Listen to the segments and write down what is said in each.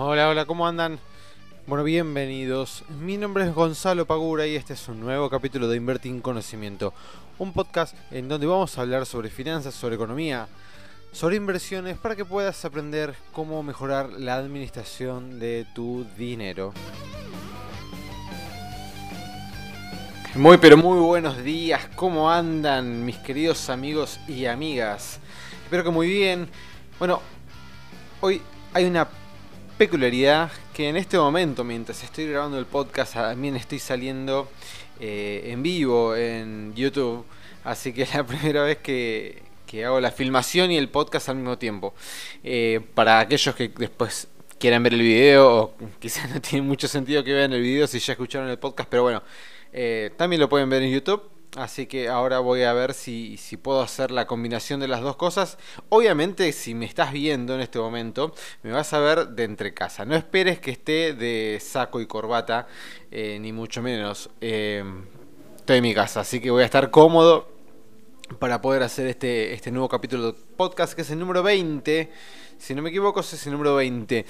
Hola, hola, ¿cómo andan? Bueno, bienvenidos. Mi nombre es Gonzalo Pagura y este es un nuevo capítulo de Invertir en Conocimiento, un podcast en donde vamos a hablar sobre finanzas, sobre economía, sobre inversiones para que puedas aprender cómo mejorar la administración de tu dinero. Muy pero muy buenos días, ¿cómo andan mis queridos amigos y amigas? Espero que muy bien. Bueno, hoy hay una peculiaridad que en este momento, mientras estoy grabando el podcast, también estoy saliendo eh, en vivo en YouTube. Así que es la primera vez que, hago la filmación y el podcast al mismo tiempo. Eh, para aquellos que después quieran ver el video, o quizás no tiene mucho sentido que vean el video si ya escucharon el podcast, pero bueno, eh, también lo pueden ver en YouTube. Así que ahora voy a ver si, puedo hacer la combinación de las dos cosas. Obviamente, si me estás viendo en este momento, me vas a ver de entre casa. No esperes que esté de saco y corbata, eh, ni mucho menos. Eh, estoy en mi casa, así que voy a estar cómodo para poder hacer este, este nuevo capítulo de podcast, que es el número 20. Si no me equivoco, es el número 20.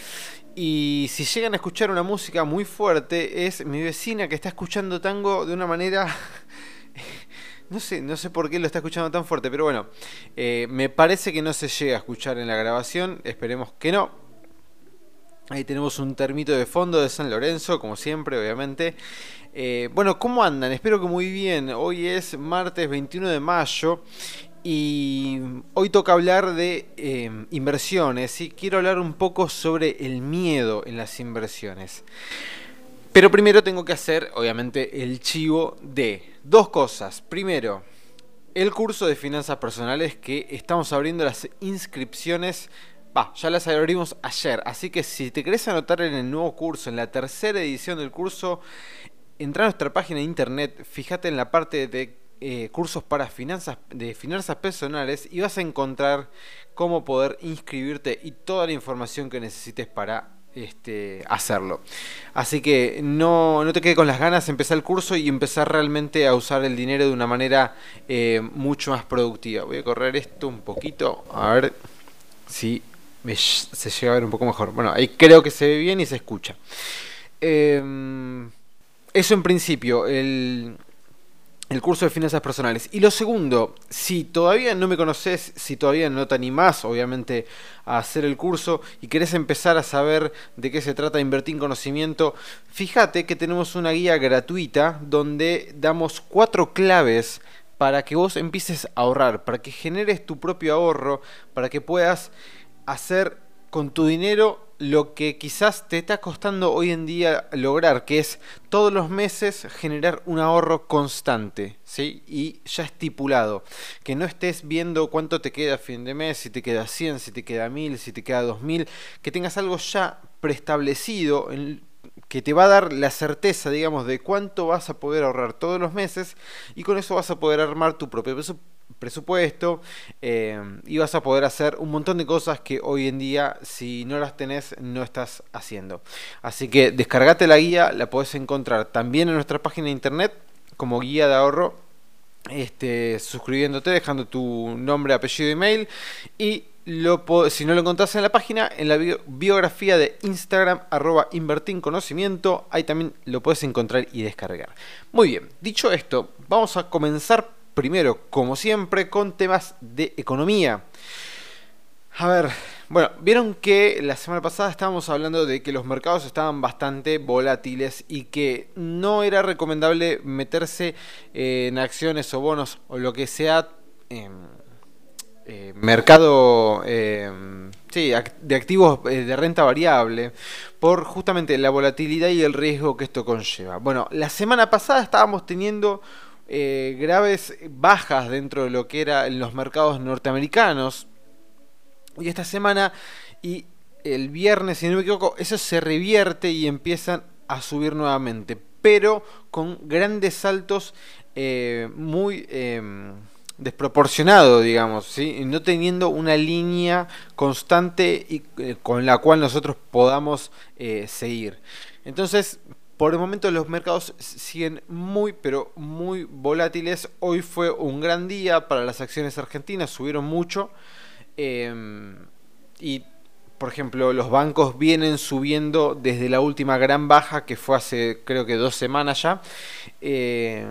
Y si llegan a escuchar una música muy fuerte, es mi vecina que está escuchando tango de una manera no sé, no sé por qué lo está escuchando tan fuerte, pero bueno, eh, me parece que no se llega a escuchar en la grabación, esperemos que no. Ahí tenemos un termito de fondo de San Lorenzo, como siempre, obviamente. Eh, bueno, ¿cómo andan? Espero que muy bien. Hoy es martes 21 de mayo y hoy toca hablar de eh, inversiones y quiero hablar un poco sobre el miedo en las inversiones. Pero primero tengo que hacer, obviamente, el chivo de dos cosas. Primero, el curso de finanzas personales que estamos abriendo las inscripciones. Ya las abrimos ayer. Así que si te querés anotar en el nuevo curso, en la tercera edición del curso, entra a nuestra página de internet, fíjate en la parte de eh, cursos para finanzas de finanzas personales y vas a encontrar cómo poder inscribirte y toda la información que necesites para este, hacerlo. Así que no, no te quedes con las ganas, empezar el curso y empezar realmente a usar el dinero de una manera eh, mucho más productiva. Voy a correr esto un poquito, a ver si se llega a ver un poco mejor. Bueno, ahí creo que se ve bien y se escucha. Em, eso en principio, el, el curso de finanzas personales. Y lo segundo, si todavía no me conoces, si todavía no te animás, obviamente, a hacer el curso y querés empezar a saber de qué se trata invertir en conocimiento, fíjate que tenemos una guía gratuita donde damos cuatro claves para que vos empieces a ahorrar, para que generes tu propio ahorro, para que puedas hacer con tu dinero lo que quizás te está costando hoy en día lograr, que es todos los meses generar un ahorro constante, ¿sí? Y ya estipulado, que no estés viendo cuánto te queda a fin de mes, si te queda 100, si te queda 1000, si te queda 2000, que tengas algo ya preestablecido que te va a dar la certeza, digamos, de cuánto vas a poder ahorrar todos los meses y con eso vas a poder armar tu propio eh, y vas a poder hacer un montón de cosas que hoy en día si no las tenés no estás haciendo. Así que descargate la guía, la podés encontrar también en nuestra página de internet como guía de ahorro, este, suscribiéndote, dejando tu nombre, apellido, email y lo, si no lo encontrás en la página, en la biografía de Instagram, arroba conocimiento, ahí también lo puedes encontrar y descargar. Muy bien, dicho esto, vamos a comenzar primero, como siempre, con temas de economía. A ver, bueno, vieron que la semana pasada estábamos hablando de que los mercados estaban bastante volátiles y que no era recomendable meterse en acciones o bonos o lo que sea. Eh, mercado eh, sí, de activos eh, de renta variable por justamente la volatilidad y el riesgo que esto conlleva. Bueno, la semana pasada estábamos teniendo eh, graves bajas dentro de lo que eran los mercados norteamericanos. Y esta semana y el viernes, si no me equivoco, eso se revierte y empiezan a subir nuevamente. Pero con grandes saltos eh, muy eh, desproporcionados, digamos, ¿sí? no teniendo una línea constante y, con la cual nosotros podamos seguir. Entonces, por el momento los mercados siguen muy, pero muy volátiles. Hoy fue un gran día para las acciones argentinas, subieron mucho. Em, y por ejemplo, los bancos vienen subiendo desde la última gran baja que fue hace creo que dos semanas ya. Eh,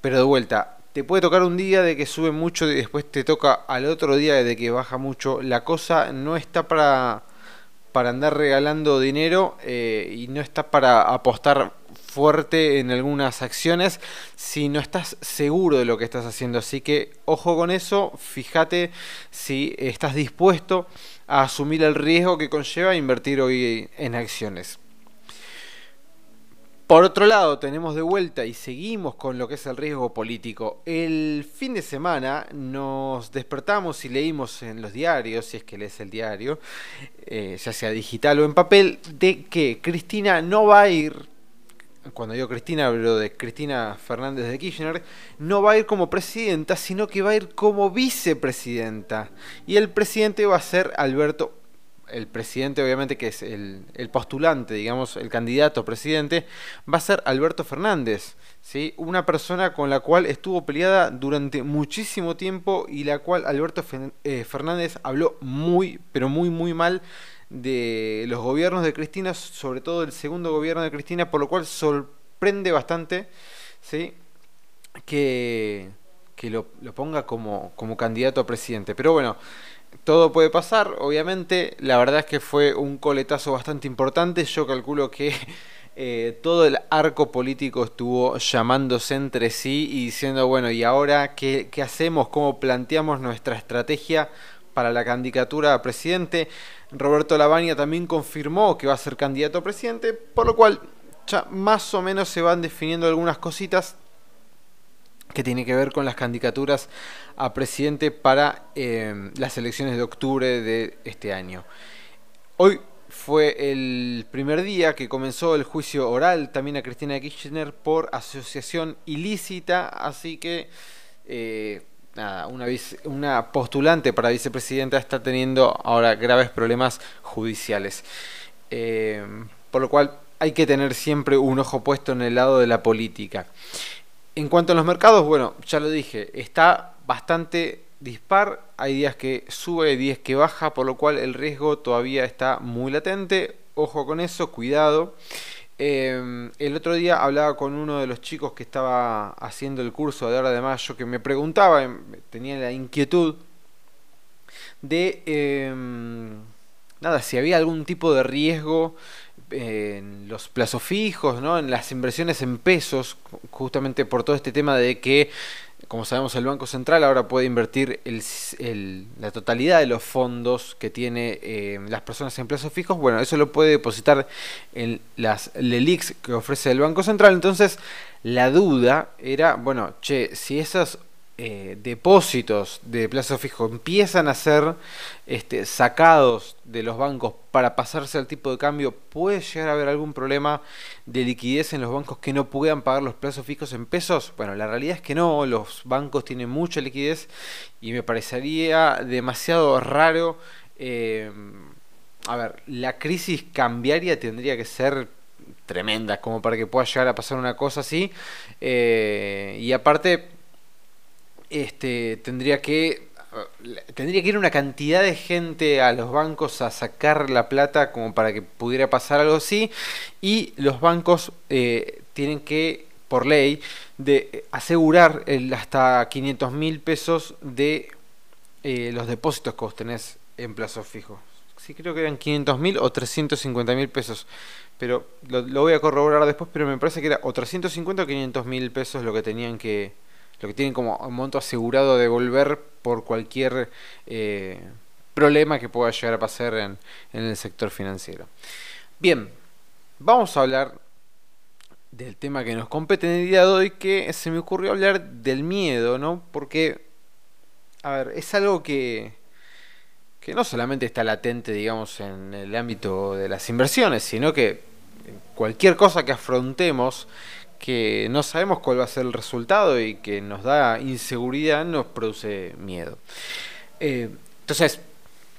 pero de vuelta, te puede tocar un día de que sube mucho y después te toca al otro día de que baja mucho. La cosa no está para, para andar regalando dinero eh, y no está para apostar fuerte en algunas acciones si no estás seguro de lo que estás haciendo. Así que ojo con eso, fíjate si estás dispuesto a asumir el riesgo que conlleva invertir hoy en acciones. Por otro lado, tenemos de vuelta y seguimos con lo que es el riesgo político. El fin de semana nos despertamos y leímos en los diarios, si es que lees el diario, eh, ya sea digital o en papel, de que Cristina no va a ir cuando digo Cristina, hablo de Cristina Fernández de Kirchner, no va a ir como presidenta, sino que va a ir como vicepresidenta. Y el presidente va a ser Alberto, el presidente obviamente que es el, postulante, digamos, el candidato presidente, va a ser Alberto Fernández. ¿sí? Una persona con la cual estuvo peleada durante muchísimo tiempo y la cual Alberto eh, Fernández habló muy, pero muy, muy mal de los gobiernos de Cristina, sobre todo el segundo gobierno de Cristina, por lo cual sorprende bastante ¿sí? que, que lo, ponga como, como candidato a presidente. Pero bueno, todo puede pasar, obviamente. La verdad es que fue un coletazo bastante importante. Yo calculo que eh, todo el arco político estuvo llamándose entre sí y diciendo, bueno, ¿y ahora qué, hacemos? ¿Cómo planteamos nuestra estrategia para la candidatura a presidente? Roberto Lavagna también confirmó que va a ser candidato a presidente, por lo cual ya más o menos se van definiendo algunas cositas que tienen que ver con las candidaturas a presidente para eh, las elecciones de octubre de este año. Hoy fue el primer día que comenzó el juicio oral también a Cristina Kirchner por asociación ilícita, así que eh, nada, una, una postulante para vicepresidenta está teniendo ahora graves problemas judiciales. Eh, por lo cual hay que tener siempre un ojo puesto en el lado de la política. En cuanto a los mercados, bueno, ya lo dije, está bastante dispar, hay días que sube, días que baja, por lo cual el riesgo todavía está muy latente, ojo con eso, cuidado. Em, el otro día hablaba con uno de los chicos que estaba haciendo el curso de hora de mayo que me preguntaba, em, tenía la inquietud de em, nada, si había algún tipo de riesgo en los plazos fijos, ¿no? en las inversiones en pesos, justamente por todo este tema de que como sabemos, el Banco Central ahora puede invertir la totalidad de los fondos que tiene eh, las personas en plazos fijos. Bueno, eso lo puede depositar en las LELIX que ofrece el Banco Central. Entonces, la duda era, bueno, che, si esas eh, depósitos de plazo fijo empiezan a ser este, sacados de los bancos para pasarse al tipo de cambio, ¿puede llegar a haber algún problema de liquidez en los bancos que no puedan pagar los plazos fijos en pesos? Bueno, la realidad es que no, los bancos tienen mucha liquidez y me parecería demasiado raro. Eh, a ver, la crisis cambiaria tendría que ser tremenda como para que pueda llegar a pasar una cosa así. Eh, y aparte, este, tendría que tendría que ir una cantidad de gente a los bancos a sacar la plata como para que pudiera pasar algo así. Y los bancos eh, tienen que por ley de asegurar el hasta 500 mil pesos de eh, los depósitos que vos tenés en plazo fijo. Sí creo que eran 500 mil o 350 mil pesos. Pero lo, lo, voy a corroborar después pero me parece que era o 350 o 500 mil pesos lo que tenían que lo que tienen como monto asegurado de devolver por cualquier eh, problema que pueda llegar a pasar en, en el sector financiero. Bien, vamos a hablar del tema que nos compete en el día de hoy, que se me ocurrió hablar del miedo, ¿no? Porque, a ver, es algo que, que no solamente está latente, digamos, en el ámbito de las inversiones, sino que cualquier cosa que afrontemos que no sabemos cuál va a ser el resultado y que nos da inseguridad, nos produce miedo. Eh, entonces,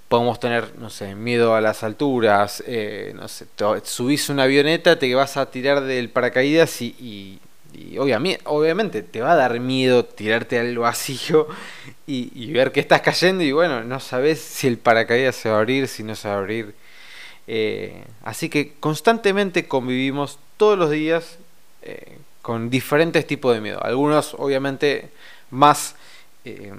podemos tener, no sé, miedo a las alturas, eh, no sé, subís una avioneta, te vas a tirar del paracaídas y, obviamente, obviamente, te va a dar miedo tirarte al vacío y, y, ver que estás cayendo y bueno, no sabes si el paracaídas se va a abrir, si no se va a abrir Eh, así que constantemente convivimos todos los días eh, con diferentes tipos de miedo. Algunos obviamente más, eh,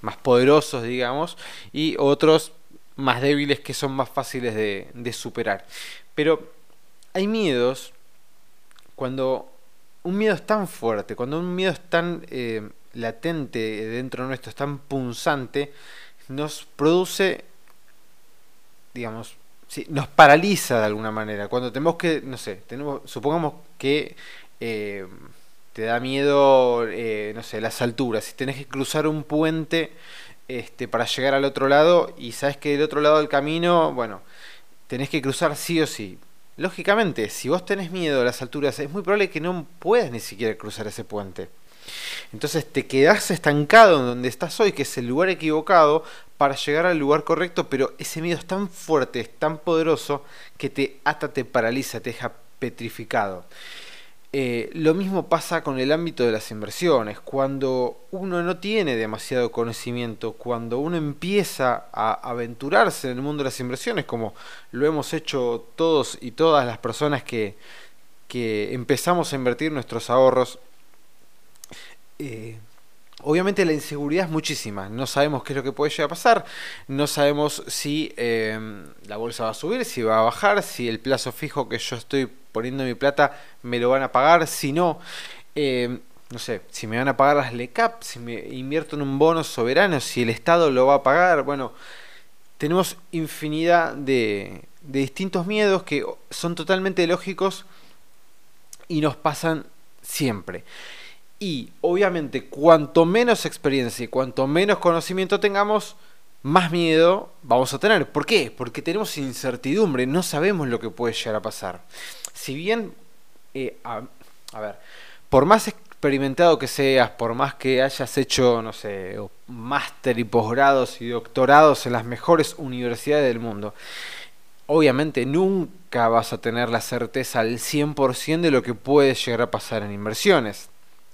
más poderosos, digamos, y otros más débiles que son más fáciles de, superar. Pero hay miedos cuando un miedo es tan fuerte, cuando un miedo es tan latente dentro nuestro, es tan punzante, nos produce, digamos, sí, nos paraliza de alguna manera. Cuando tenemos que, no sé, tenemos, supongamos que eh, te da miedo, eh, no sé, las alturas, si tenés que cruzar un puente este, para llegar al otro lado y sabes que del otro lado del camino, bueno, tenés que cruzar sí o sí. Lógicamente, si vos tenés miedo a las alturas, es muy probable que no puedas ni siquiera cruzar ese puente. Entonces te quedás estancado en donde estás hoy, que es el lugar equivocado, para llegar al lugar correcto, pero ese miedo es tan fuerte, es tan poderoso, que te ata, te paraliza, te deja petrificado. Eh, lo mismo pasa con el ámbito de las inversiones. Cuando uno no tiene demasiado conocimiento, cuando uno empieza a aventurarse en el mundo de las inversiones, como lo hemos hecho todos y todas las personas que, que empezamos a invertir nuestros ahorros, eh, obviamente la inseguridad es muchísima. No sabemos qué es lo que puede llegar a pasar. No sabemos si em, la bolsa va a subir, si va a bajar, si el plazo fijo que yo estoy poniendo mi plata me lo van a pagar, si no. Em, no sé, si me van a pagar las LECAP, si me invierto en un bono soberano, si el Estado lo va a pagar. Bueno, tenemos infinidad de, de distintos miedos que son totalmente lógicos y nos pasan siempre. Y obviamente cuanto menos experiencia y cuanto menos conocimiento tengamos, más miedo vamos a tener. ¿Por qué? Porque tenemos incertidumbre, no sabemos lo que puede llegar a pasar. Si bien, eh, a, ver, por más experimentado que seas, por más que hayas hecho, no sé, máster y posgrados y doctorados en las mejores universidades del mundo, obviamente nunca vas a tener la certeza al 100% de lo que puede llegar a pasar en inversiones.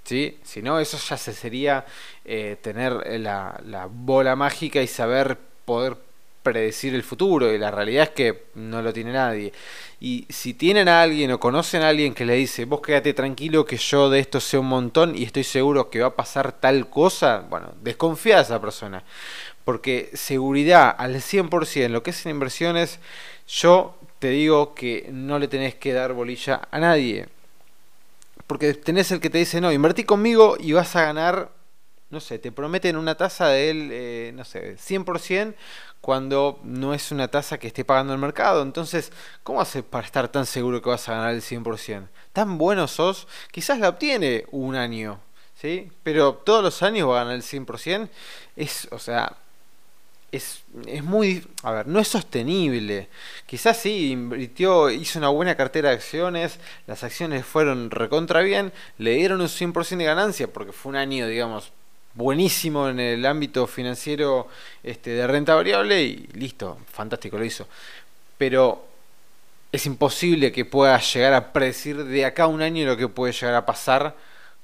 ¿Sí? Si no, eso ya se sería eh, tener la, la, bola mágica y saber poder predecir el futuro. Y la realidad es que no lo tiene nadie. Y si tienen a alguien o conocen a alguien que le dice, vos quédate tranquilo que yo de esto sé un montón y estoy seguro que va a pasar tal cosa, bueno, desconfía de esa persona. Porque seguridad al 100% en lo que es en inversiones, yo te digo que no le tenés que dar bolilla a nadie porque tenés el que te dice, no, invertí conmigo y vas a ganar, no sé, te prometen una tasa de él, eh, no sé, 100% cuando no es una tasa que esté pagando el mercado. Entonces, ¿cómo haces para estar tan seguro que vas a ganar el 100%? Tan bueno sos, quizás la obtiene un año, ¿sí? Pero todos los años va a ganar el 100%. Es, o sea, es, es, muy, a ver, no es sostenible. Quizás sí, invirtió, hizo una buena cartera de acciones, las acciones fueron recontra bien, le dieron un 100% de ganancia porque fue un año, digamos, buenísimo en el ámbito financiero este, de renta variable y listo, fantástico lo hizo. Pero es imposible que pueda llegar a predecir de acá a un año lo que puede llegar a pasar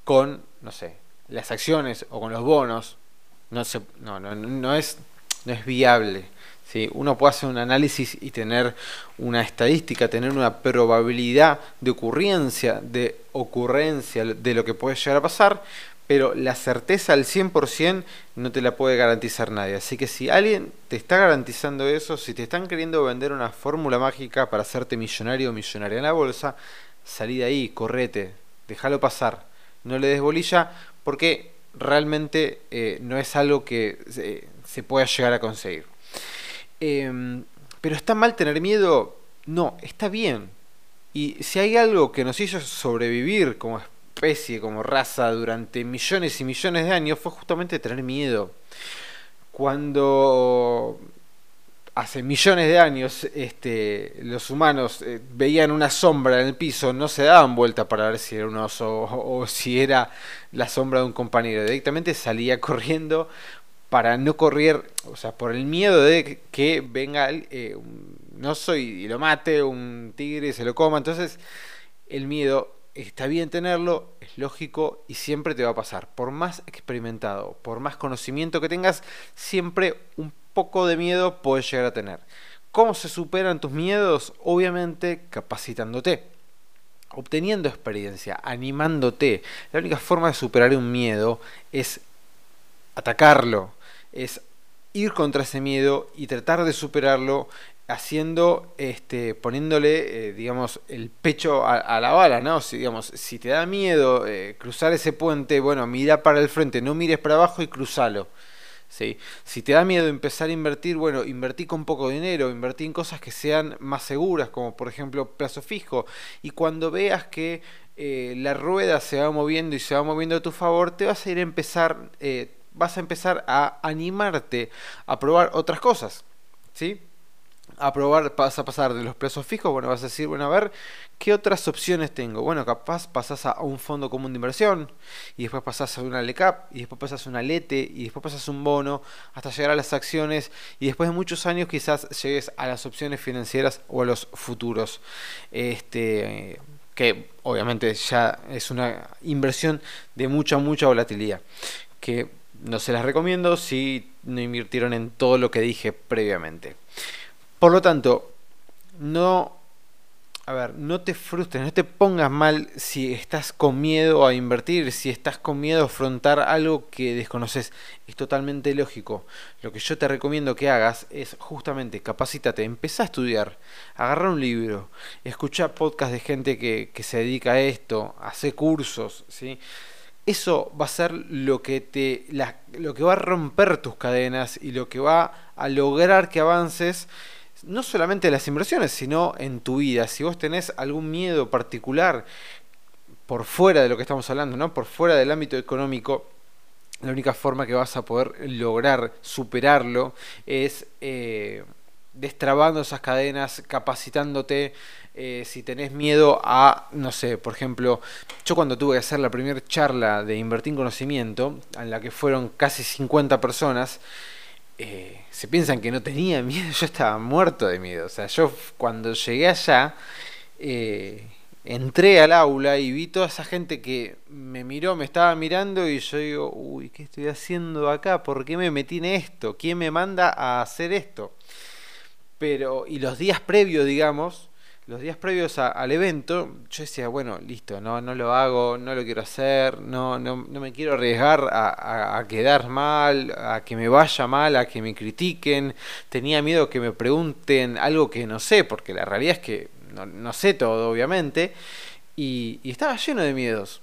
con, no sé, las acciones o con los bonos. No, se, no, no, no es no es viable. ¿sí? Uno puede hacer un análisis y tener una estadística, tener una probabilidad de ocurrencia, de ocurrencia de lo que puede llegar a pasar, pero la certeza al 100% no te la puede garantizar nadie. Así que si alguien te está garantizando eso, si te están queriendo vender una fórmula mágica para hacerte millonario o millonaria en la bolsa, salí de ahí, correte, déjalo pasar. No le des bolilla porque realmente eh, no es algo que eh, se pueda llegar a conseguir. Em, pero está mal tener miedo, no, está bien. Y si hay algo que nos hizo sobrevivir como especie, como raza, durante millones y millones de años, fue justamente tener miedo. Cuando hace millones de años este, los humanos eh, veían una sombra en el piso, no se daban vuelta para ver si era un oso o, o, si era la sombra de un compañero. Directamente salía corriendo para no correr, o sea, por el miedo de que venga eh, no soy y lo mate, un tigre y se lo coma. Entonces, el miedo está bien tenerlo, es lógico y siempre te va a pasar. Por más experimentado, por más conocimiento que tengas, siempre un poco de miedo puedes llegar a tener. ¿Cómo se superan tus miedos? Obviamente capacitándote, obteniendo experiencia, animándote. La única forma de superar un miedo es atacarlo, es ir contra ese miedo y tratar de superarlo haciendo, este, poniéndole, eh, digamos, el pecho a, la bala, ¿no? Si, digamos, si te da miedo eh, cruzar ese puente, bueno, mira para el frente, no mires para abajo y cruzalo. ¿sí? Si te da miedo empezar a invertir, bueno, invertí con poco dinero, invertí en cosas que sean más seguras, como por ejemplo plazo fijo. Y cuando veas que eh, la rueda se va moviendo y se va moviendo a tu favor, te vas a ir a empezar, vas a empezar a animarte a probar otras cosas. ¿Sí? a probar, vas a pasar de los plazos fijos, bueno, vas a decir, bueno, a ver, ¿qué otras opciones tengo? Bueno, capaz pasas a un fondo común de inversión, y después pasas a una LECAP, y después pasas a una LETE, y después pasas a un bono, hasta llegar a las acciones, y después de muchos años quizás llegues a las opciones financieras o a los futuros. Este que obviamente ya es una inversión de mucha, mucha volatilidad, que no se las recomiendo si no invirtieron en todo lo que dije previamente. Por lo tanto, no, a ver, no te frustres, no te pongas mal si estás con miedo a invertir, si estás con miedo a afrontar algo que desconoces. Es totalmente lógico. Lo que yo te recomiendo que hagas es justamente capacítate, empezá a estudiar, agarra un libro, escucha podcast de gente que, se dedica a esto, hace cursos, ¿sí? Eso va a ser lo que te lo que va a romper tus cadenas y lo que va a lograr que avances no solamente en las inversiones, sino en tu vida. Si vos tenés algún miedo particular por fuera de lo que estamos hablando, ¿no? Por fuera del ámbito económico, la única forma que vas a poder lograr superarlo es eh, destrabando esas cadenas, capacitándote. Eh, si tenés miedo a, no sé, por ejemplo, yo cuando tuve que hacer la primera charla de Invertir en Conocimiento, en la que fueron casi 50 personas, eh, se piensan que no tenía miedo, yo estaba muerto de miedo. O sea, yo cuando llegué allá, eh, entré al aula y vi toda esa gente que me miró, me estaba mirando y yo digo, uy, ¿qué estoy haciendo acá? ¿Por qué me metí en esto? ¿Quién me manda a hacer esto? Pero, y los días previos, digamos, los días previos al evento, yo decía, bueno, listo, no, no lo hago, no lo quiero hacer, no, no, no me quiero arriesgar a, quedar mal, a que me vaya mal, a que me critiquen. Tenía miedo que me pregunten algo que no sé, porque la realidad es que no, sé todo, obviamente, y, y estaba lleno de miedos.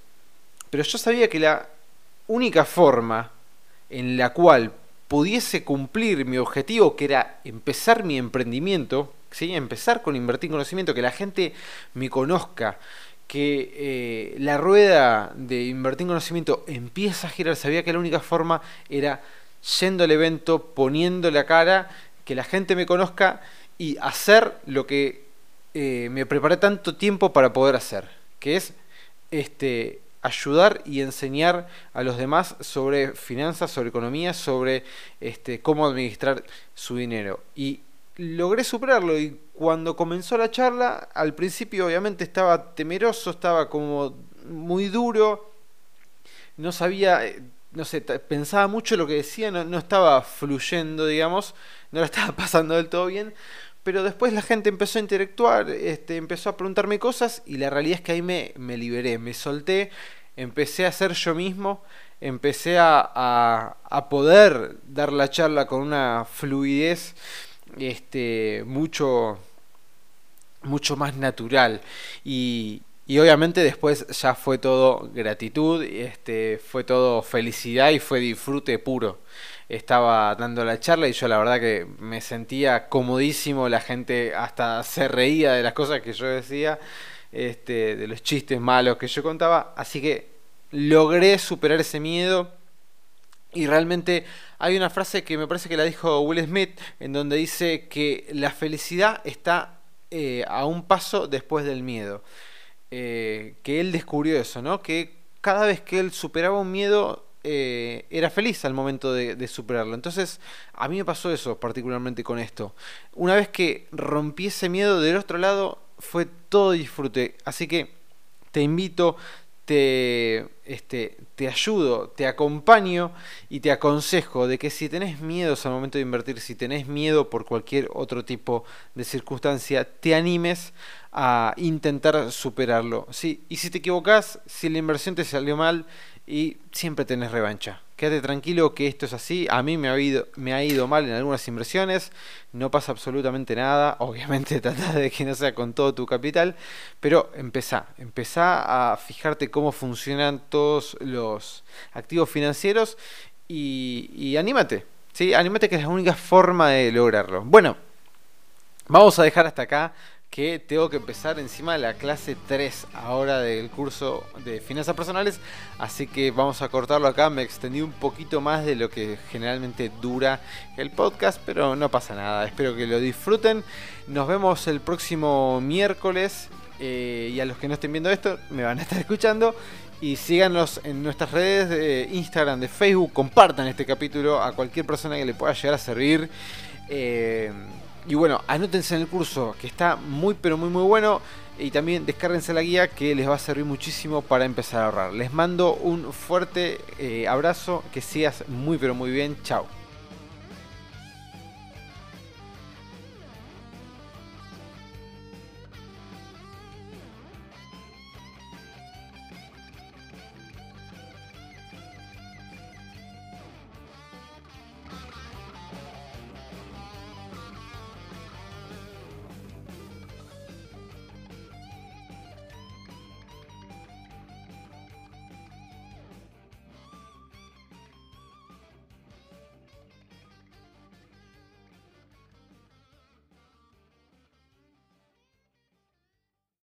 Pero yo sabía que la única forma en la cual pudiese cumplir mi objetivo, que era empezar mi emprendimiento, empezar con invertir en conocimiento, que la gente me conozca, que eh, la rueda de invertir en conocimiento empieza a girar. Sabía que la única forma era yendo al evento, poniendo la cara, que la gente me conozca y hacer lo que eh, me preparé tanto tiempo para poder hacer, que es este, ayudar y enseñar a los demás sobre finanzas, sobre economía, sobre este, cómo administrar su dinero. Y logré superarlo y cuando comenzó la charla, al principio obviamente estaba temeroso, estaba como muy duro, no sabía, eh, no sé, pensaba mucho lo que decía, no, estaba fluyendo, digamos, no la estaba pasando del todo bien, pero después la gente empezó a interactuar, este, empezó a preguntarme cosas y la realidad es que ahí me, me liberé, me solté, empecé a ser yo mismo, empecé a, a poder dar la charla con una fluidez este, mucho, mucho más natural. Y, y obviamente después ya fue todo gratitud, este, fue todo felicidad y fue disfrute puro. Estaba dando la charla y yo la verdad que me sentía comodísimo, la gente hasta se reía de las cosas que yo decía, este, de los chistes malos que yo contaba, así que logré superar ese miedo y realmente hay una frase que me parece que la dijo Will Smith, en donde dice que la felicidad está eh, a un paso después del miedo. Eh, que él descubrió eso, ¿no? Que cada vez que él superaba un miedo, eh, era feliz al momento de, superarlo. Entonces, a mí me pasó eso particularmente con esto. Una vez que rompí ese miedo del otro lado, fue todo disfrute. Así que te invito, te, este, te ayudo, te acompaño y te aconsejo de que si tenés miedos al momento de invertir, si tenés miedo por cualquier otro tipo de circunstancia, te animes a intentar superarlo. ¿sí? Y si te equivocas, si la inversión te salió mal, y siempre tenés revancha. Quédate tranquilo que esto es así. A mí me ha, ido, me ha ido mal en algunas inversiones. No pasa absolutamente nada. Obviamente trata de que no sea con todo tu capital. Pero empezá. Empezá a fijarte cómo funcionan todos los activos financieros. Y, y anímate. ¿sí? Anímate que es la única forma de lograrlo. Bueno. Vamos a dejar hasta acá que tengo que empezar encima la clase 3 ahora del curso de finanzas personales, así que vamos a cortarlo acá, me extendí un poquito más de lo que generalmente dura el podcast, pero no pasa nada, espero que lo disfruten, nos vemos el próximo miércoles eh, y a los que no estén viendo esto me van a estar escuchando. Y síganos en nuestras redes de Instagram, de Facebook, compartan este capítulo a cualquier persona que le pueda llegar a servir. Eh, y bueno, anótense en el curso que está muy pero muy muy bueno. Y también descárguense la guía que les va a servir muchísimo para empezar a ahorrar. Les mando un fuerte eh, abrazo, que sigas muy pero muy bien. Chao.